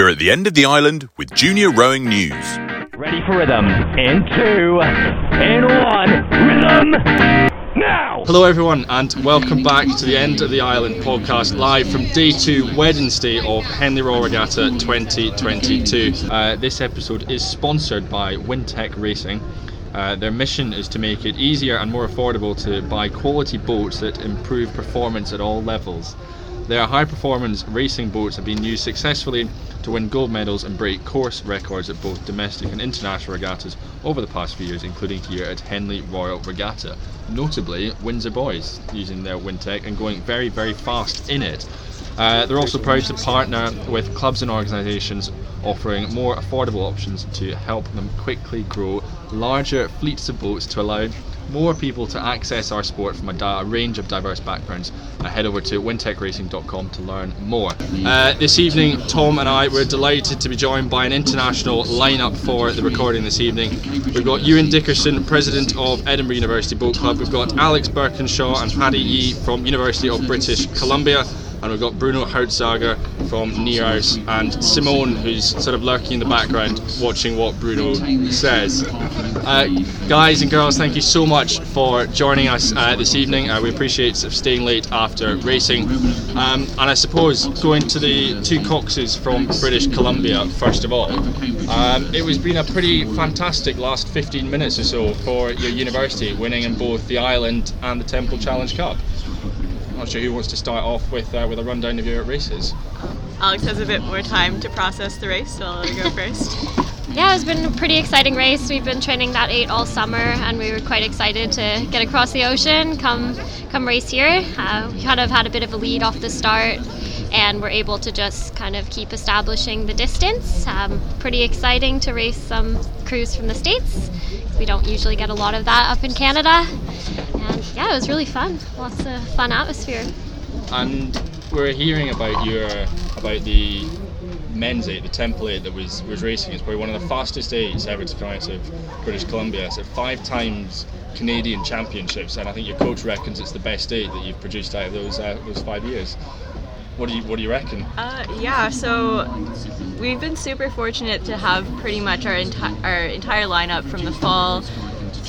We're at the end of the island with junior rowing news. Ready for rhythm. In two, in one, rhythm now! Hello, everyone, and welcome back to the End of the Island podcast, live from day two, Wednesday of Henley Royal Regatta 2022. Uh, this episode is sponsored by WinTech Racing. Uh, their mission is to make it easier and more affordable to buy quality boats that improve performance at all levels. Their high performance racing boats have been used successfully to win gold medals and break course records at both domestic and international regattas over the past few years, including here at Henley Royal Regatta. Notably, Windsor Boys using their WinTech and going very, very fast in it. Uh, they're also proud to partner with clubs and organisations offering more affordable options to help them quickly grow larger fleets of boats to allow more people to access our sport from a, di- a range of diverse backgrounds. Uh, head over to wintechracing.com to learn more. Uh, this evening, Tom and I were delighted to be joined by an international lineup for the recording this evening. We've got Euan Dickerson, president of Edinburgh University Boat Club. We've got Alex Birkenshaw and Pattie Ye from University of British Columbia and we've got Bruno Houtzager from Nereus and Simone, who's sort of lurking in the background watching what Bruno says. Uh, guys and girls, thank you so much for joining us uh, this evening. Uh, we appreciate staying late after racing. Um, and I suppose going to the two coxes from British Columbia, first of all. Um, it was been a pretty fantastic last 15 minutes or so for your university, winning in both the Island and the Temple Challenge Cup not sure who wants to start off with uh, with a rundown of your races. Alex has a bit more time to process the race, so I'll let her go first. Yeah, it's been a pretty exciting race. We've been training that eight all summer, and we were quite excited to get across the ocean, come come race here. Uh, we kind of had a bit of a lead off the start, and we're able to just kind of keep establishing the distance. Um, pretty exciting to race some crews from the states. We don't usually get a lot of that up in Canada, and yeah, it was really fun. Lots of fun atmosphere. And we're hearing about your about the men's eight, the Temple eight that was was racing. It's probably one of the fastest eights ever to come out of British Columbia. So five times Canadian championships, and I think your coach reckons it's the best eight that you've produced out of those uh, those five years. What do you What do you reckon? Uh, yeah, so we've been super fortunate to have pretty much our enti- our entire lineup from the fall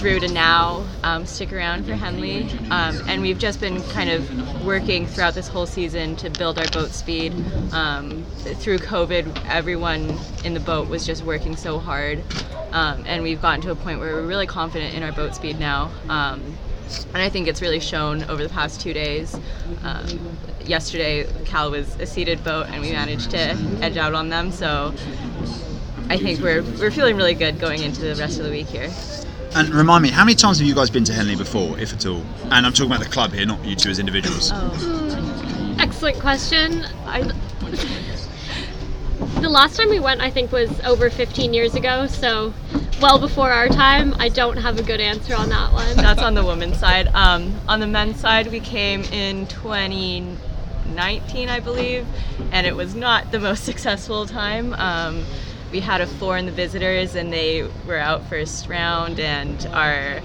through to now um, stick around for Henley, um, and we've just been kind of working throughout this whole season to build our boat speed. Um, through COVID, everyone in the boat was just working so hard, um, and we've gotten to a point where we're really confident in our boat speed now. Um, and I think it's really shown over the past two days. Um, yesterday, Cal was a seated boat, and we managed to edge out on them. So I think we're we're feeling really good going into the rest of the week here. And remind me, how many times have you guys been to Henley before, if at all? And I'm talking about the club here, not you two as individuals. Oh. Excellent question. I, the last time we went, I think, was over 15 years ago, so well before our time. I don't have a good answer on that one. That's on the women's side. Um, on the men's side, we came in 2019, I believe, and it was not the most successful time. Um, we had a four in the visitors, and they were out first round, and our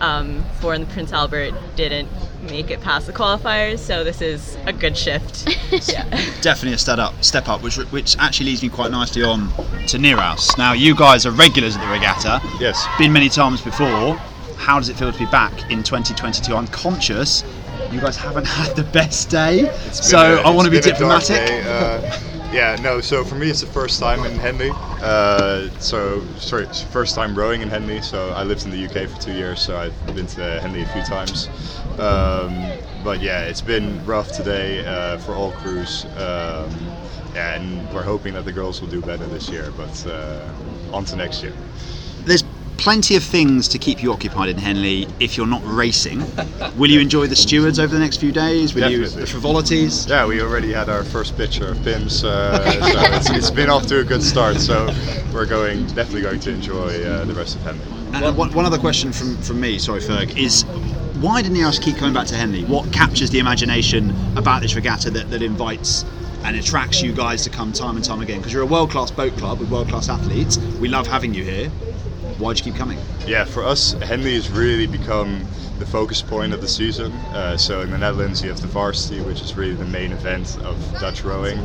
um, four in the Prince Albert didn't make it past the qualifiers. So this is a good shift. yeah. Definitely a step up, step up, which which actually leads me quite nicely on to Nearhouse. Now, you guys are regulars at the regatta. Yes. Been many times before. How does it feel to be back in 2022? I'm conscious you guys haven't had the best day, so been a- I want to be it's a dark diplomatic. day, uh, yeah, no. So for me, it's the first time in Henley. Uh, so sorry, it's first time rowing in Henley. So I lived in the UK for two years, so I've been to Henley a few times. Um, but yeah, it's been rough today uh, for all crews. Um, and we're hoping that the girls will do better this year. But uh, on to next year. Plenty of things to keep you occupied in Henley if you're not racing. Will you enjoy the stewards over the next few days? Will you the frivolities? Yeah, we already had our first picture of Pimm's, uh, so it's, it's been off to a good start. So we're going definitely going to enjoy uh, the rest of Henley. And one, one other question from, from me, sorry Ferg, is why do Nereus keep coming back to Henley? What captures the imagination about this regatta that, that invites and attracts you guys to come time and time again? Because you're a world class boat club with world class athletes. We love having you here. Why do you keep coming? Yeah, for us, Henley has really become the focus point of the season. Uh, so in the Netherlands, you have the varsity, which is really the main event of Dutch rowing.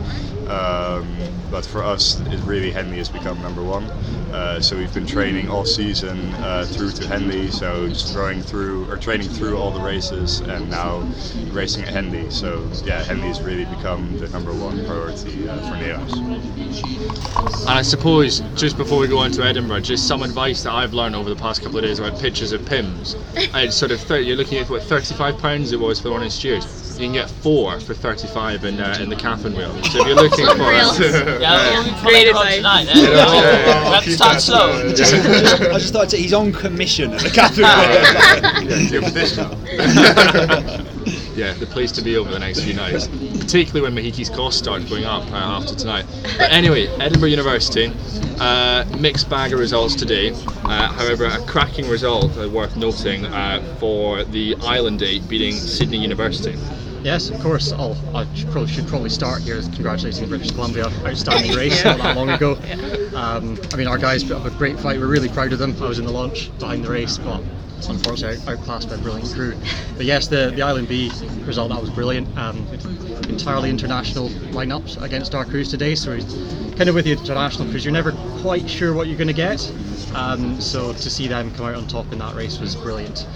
Um, but for us, it really Henley has become number one. Uh, so we've been training all season uh, through to Henley, so just rowing through or training through all the races, and now racing at Henley. So yeah, Henley has really become the number one priority uh, for Nereus. And I suppose just before we go on to Edinburgh, just some advice that I've learned over the past couple of days about pictures of Pimm's. and sort of 30, you're looking at what 35 pounds it was for the one in Stewart. You can get four for 35 in uh, in the Catherine wheel. So if you're looking for Yeah, we'll be Great following advice. tonight. Eh? Yeah, yeah, We'll have to start slow. Just, just, I just thought I'd say he's on commission at the Catherine. You're professional. yeah, the place to be over the next few nights, particularly when Mahiki's cost starts going up uh, after tonight. But anyway, Edinburgh University, uh, mixed bag of results today. Uh, however, a cracking result uh, worth noting uh, for the Island Eight beating Sydney University. Yes, of course. I'll, I should probably, should probably start here congratulating British Columbia. Outstanding race not that long ago. Um, I mean, our guys put up a great fight. We're really proud of them. I was in the launch behind the race, but unfortunately outclassed by a brilliant crew. But yes, the, the Island B result, that was brilliant. Um, entirely international lineups against our crews today. So kind of with the international crews, you're never quite sure what you're going to get. Um, so to see them come out on top in that race was brilliant.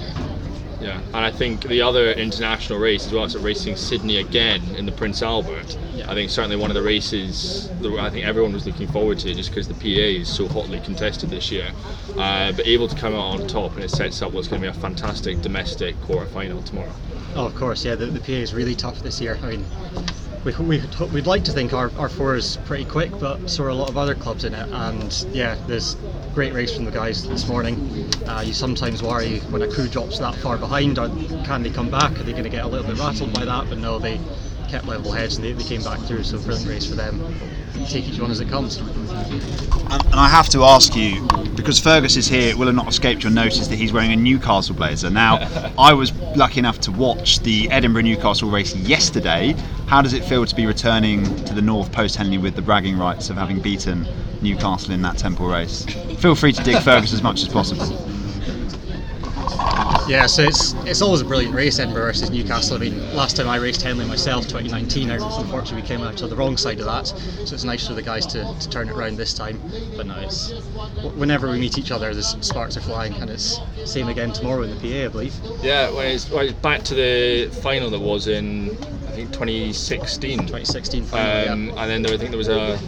Yeah, and I think the other international race as well is racing Sydney again in the Prince Albert. Yeah. I think certainly one of the races that I think everyone was looking forward to just because the PA is so hotly contested this year. Uh, but able to come out on top and it sets up what's going to be a fantastic domestic quarter final tomorrow. Oh, of course, yeah. The, the PA is really tough this year. I mean, we, we, we'd like to think our, our four is pretty quick, but so are a lot of other clubs in it. And yeah, there's great race from the guys this morning. Uh, you sometimes worry when a crew drops that far behind, are, can they come back? Are they going to get a little bit rattled by that? But no, they kept level heads and they, they came back through. So brilliant race for them. Take each one as it comes. And, and I have to ask you, because Fergus is here, it will have not escaped your notice that he's wearing a Newcastle blazer. Now, I was lucky enough to watch the Edinburgh Newcastle race yesterday. How does it feel to be returning to the North post Henley with the bragging rights of having beaten Newcastle in that Temple race? Feel free to dig Fergus as much as possible. Yeah, so it's it's always a brilliant race, Edinburgh versus Newcastle. I mean, last time I raced Henley myself, 2019, I unfortunately we came out to the wrong side of that. So it's nice for the guys to, to turn it around this time. But no, it's whenever we meet each other, the sparks are flying, and it's same again tomorrow in the PA, I believe. Yeah, well, it's, well, it's back to the final that was in I think 2016. 2016 final. Um, yeah. and then there, I think there was a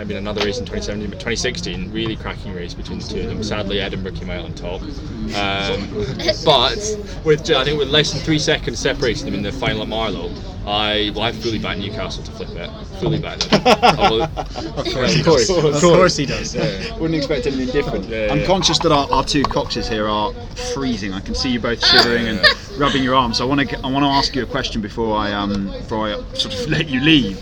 might have been another race in 2017, but 2016 really cracking race between the two of them. Sadly, Edinburgh came out on top, um, but with I think with less than three seconds separating them in the final at Marlow, I well, I fully back Newcastle to flip it. Fully back them. Although- Of course, he of course, does. of Of course. course he does. Wouldn't expect anything different. Yeah, I'm conscious that our, our two coxes here are freezing. I can see you both shivering and rubbing your arms. So I want to I want to ask you a question before I um before I sort of let you leave.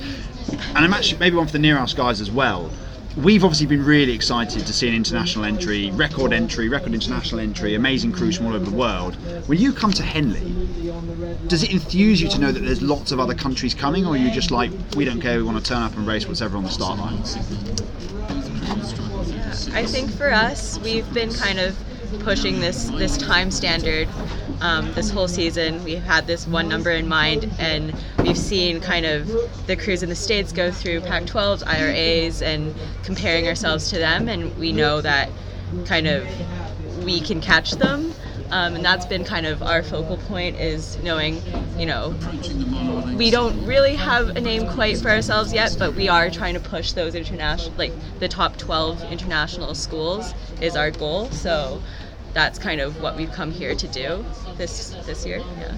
And I'm actually maybe one for the near house guys as well. We've obviously been really excited to see an international entry, record entry, record international entry, amazing crews from all over the world. When you come to Henley, does it enthuse you to know that there's lots of other countries coming, or are you just like, we don't care, we want to turn up and race whatever on the start line? I think for us, we've been kind of pushing this this time standard um, this whole season. We've had this one number in mind, and we've seen kind of the crews in the states go through Pac-12s, IRAs, and comparing ourselves to them, and we know that kind of we can catch them. Um, and that's been kind of our focal point is knowing, you know, we don't really have a name quite for ourselves yet, but we are trying to push those international, like the top 12 international schools is our goal. So that's kind of what we've come here to do this this year. Yeah.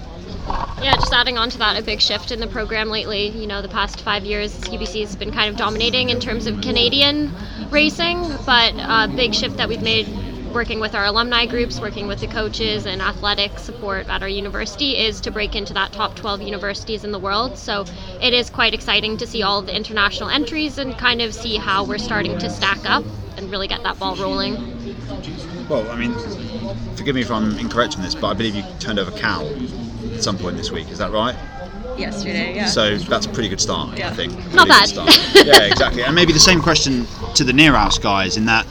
Yeah, just adding on to that, a big shift in the program lately. You know, the past five years, UBC has been kind of dominating in terms of Canadian racing, but a big shift that we've made working with our alumni groups, working with the coaches and athletic support at our university is to break into that top 12 universities in the world. So it is quite exciting to see all the international entries and kind of see how we're starting to stack up and really get that ball rolling. Well, I mean, forgive me if I'm incorrect on this, but I believe you turned over Cal at some point this week. Is that right? Yesterday, yeah. So that's a pretty good start, I think. Not Really good bad. start. yeah, exactly. And maybe the same question to the near house guys in that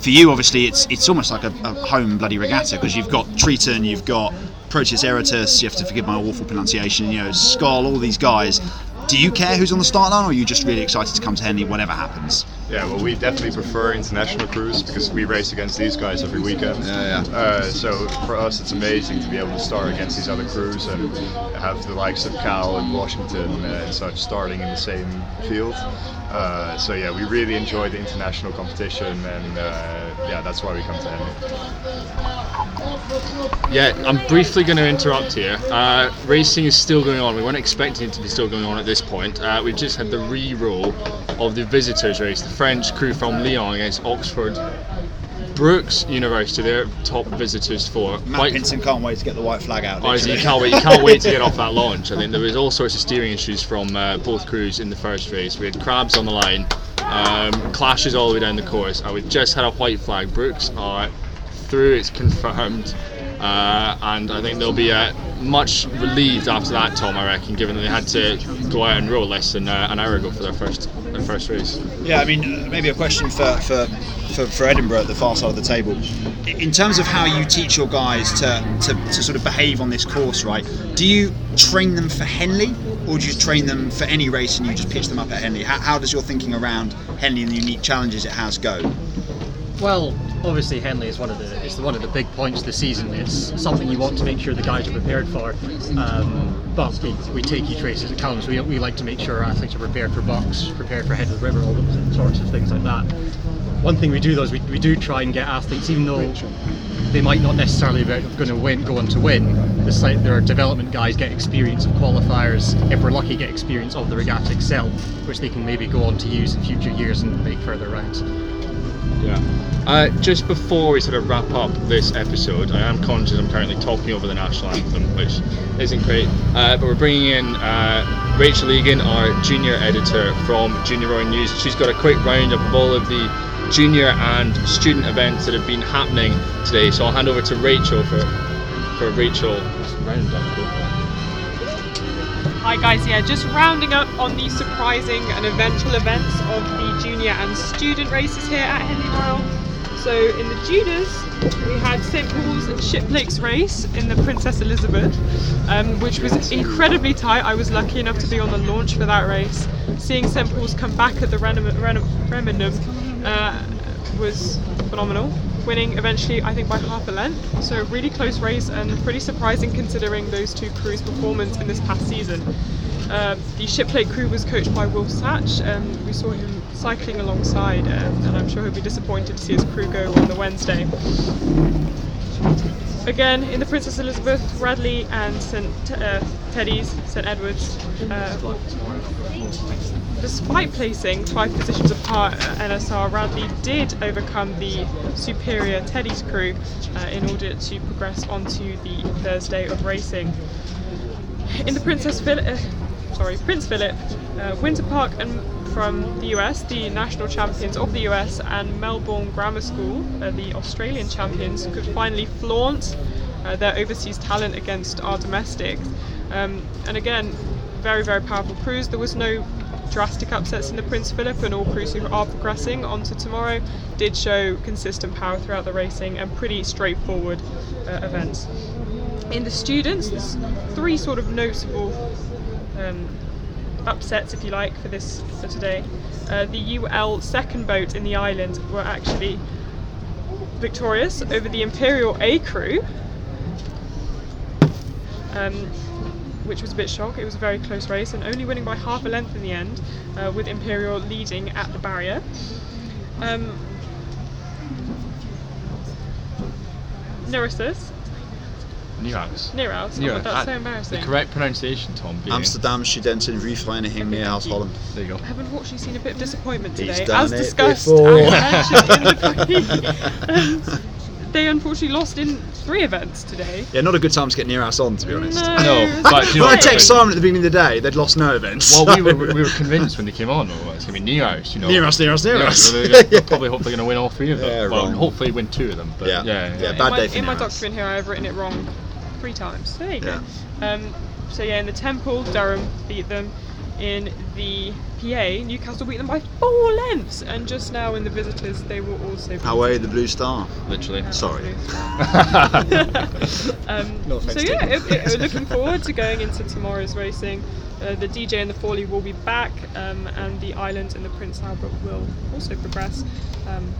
for you, obviously, it's it's almost like a, a home bloody regatta because you've got Triton, you've got Proteus-Eretes, you have to forgive my awful pronunciation, you know, Skøll, all these guys. Do you care who's on the start line, or are you just really excited to come to Henley, whatever happens? Yeah, well, we definitely prefer international crews because we race against these guys every weekend. Yeah, yeah. Uh, so for us, it's amazing to be able to start against these other crews and have the likes of Cal and Washington uh, and such starting in the same field. Uh, so yeah, we really enjoy the international competition, and uh, yeah, that's why we come to Henley. Yeah, I'm briefly going to interrupt here. Uh, racing is still going on. We weren't expecting it to be still going on at this point. Uh, we've just had the re-roll of the visitors race, the French crew from Lyon against Oxford. Brooks University, their top visitors for. Matt Quite- Pinsent can't wait to get the white flag out. Honestly, you can't wait. You can't wait to get off that launch. I think there was all sorts of steering issues from uh, both crews in the first race. We had crabs on the line, um, clashes all the way down the course. and we just had a white flag. Brooks are through. It's confirmed, uh, and I think they'll be uh, much relieved after that. Tom, I reckon, given that they had to go out and roll less than uh, an hour ago for their first their first race. Yeah, I mean, maybe a question for, for, for, for Edinburgh at the far side of the table. In terms of how you teach your guys to, to, to sort of behave on this course, right? Do you train them for Henley or do you train them for any race and you just pitch them up at Henley? How, how does your thinking around Henley and the unique challenges it has go? Well, obviously Henley is one of the it's one of the big points of the season. It's something you want to make sure the guys are prepared for. Um, but we, we take each race as it comes. We, we like to make sure our athletes are prepared for BUCS, prepared for head of the river, all those sorts of things like that. One thing we do though is we, we do try and get athletes, even though they might not necessarily be going to win, go on to win. The site, there are development guys get experience of qualifiers. If we're lucky, get experience of the regatta itself, which they can maybe go on to use in future years and make further rounds. Yeah. Uh, just before we sort of wrap up this episode, I am conscious I'm currently talking over the national anthem, which isn't great. Uh, but we're bringing in uh, Rachel Egan, our junior editor from Junior Rowing News. She's got a quick roundup of all of the junior and student events that have been happening today. So I'll hand over to Rachel for for Rachel. Hi guys, yeah, just rounding up on the surprising and eventful events of the junior and student races here at Henley Royal. So in the Judas, we had St Paul's and Shiplake's race in the Princess Elizabeth, um, which was incredibly tight. I was lucky enough to be on the launch for that race. Seeing St Paul's come back at the Remenham uh, was phenomenal. Winning eventually, I think, by half a length. So a really close race and pretty surprising considering those two crews' performance in this past season. Uh, the Shiplake crew was coached by Will Satch. Um, we saw him cycling alongside, um, and I'm sure he'll be disappointed to see his crew go on the Wednesday. Again, in the Princess Elizabeth, Radley and St uh, Teddy's, St Edwards, uh, despite placing five positions apart at NSR, Radley did overcome the superior Teddy's crew uh, in order to progress onto the Thursday of racing. In the Princess Philip, uh, sorry, Prince Philip, uh, Winter Park and from the US, the national champions of the US, and Melbourne Grammar School, uh, the Australian champions, could finally flaunt uh, their overseas talent against our domestics. Um, and again, very, very powerful crews. There was no drastic upsets in the Prince Philip, and all crews who are progressing onto tomorrow did show consistent power throughout the racing and pretty straightforward uh, events. In the students, there's three sort of noticeable um, upsets, if you like, for this for today. Uh, the UL second boat in the island were actually victorious over the Imperial A crew, um, which was a bit shock. It was a very close race and only winning by half a length in the end, uh, with Imperial leading at the barrier. Um, Nereus, Neerhouse. Nereus, oh, Neerhouse. that's so embarrassing. The correct pronunciation, Tom. being- Amsterdam Studenten Vereniging Meerhouse Holland. There you go. I've unfortunately seen a bit of disappointment He's today, done as it discussed before. and mentioned in the they unfortunately lost in three events today. Yeah, not a good time to get near us on, to be honest. No, No, but you know When I what? text Simon at the beginning of the day, they'd lost no events. Well, we were, we were convinced when they came on, oh, it's going to be Neerhouse, you know. Near us, near us, near Yeah, us. so they're, they're probably hope they're going to win all three of them. Yeah, well, wrong. hopefully win two of them. But Yeah. yeah, Yeah, in bad my, day for in my document here, I've written it wrong three times. There you Yeah. go. Um, so yeah, in the Temple, Durham beat them. In the PA, Newcastle beat them by four lengths, and just now in the visitors they were also. Away the Blue Star. Literally. Sorry. Um, No so yeah, taken. it, it- we're looking forward to going into tomorrow's racing. Uh, the DJ and the Fawley will be back, um, and the Island and the Prince Albert will also progress, um,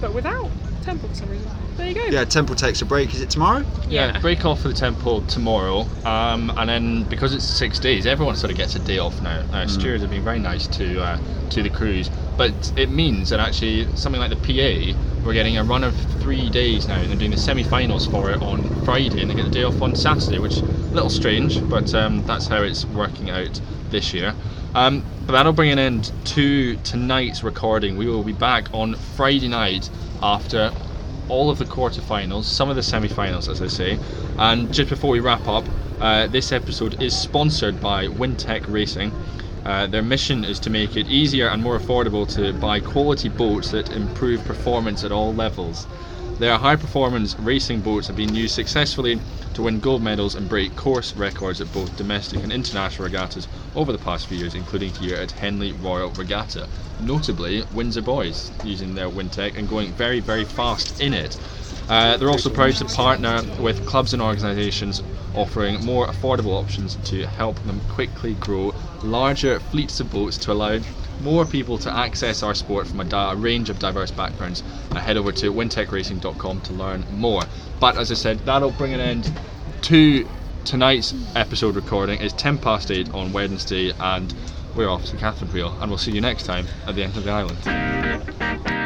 but without Temple for some reason. There you go. Yeah, Temple takes a break. Is it tomorrow? Yeah, break off for the temple tomorrow, um, and then because it's six days, everyone sort of gets a day off now. Now, stewards have been very nice to uh, to the crews, but it means that actually something like the PA, we're getting a run of three days now, and they're doing the semi-finals for it on Friday, and they get the day off on Saturday, which a little strange, but um, that's how it's working out this year. Um, but that'll bring an end to tonight's recording. We will be back on Friday night after all of the quarterfinals, some of the semi-finals, as I say. And just before we wrap up, uh, this episode is sponsored by Wintech Racing. Uh, their mission is to make it easier and more affordable to buy quality boats that improve performance at all levels. Their high performance racing boats have been used successfully to win gold medals and break course records at both domestic and international regattas over the past few years, including here at Henley Royal Regatta. Notably, Windsor Boys using their Wintech and going very, very fast in it. Uh, they're also proud to partner with clubs and organisations offering more affordable options to help them quickly grow larger fleets of boats to allow more people to access our sport from a, di- a range of diverse backgrounds. Uh, head over to wintechracing.com to learn more. But as I said, that'll bring an end to tonight's episode recording. It's 10 past 8 on Wednesday, and we're off to Catherine Wheel, and we'll see you next time at the end of the island.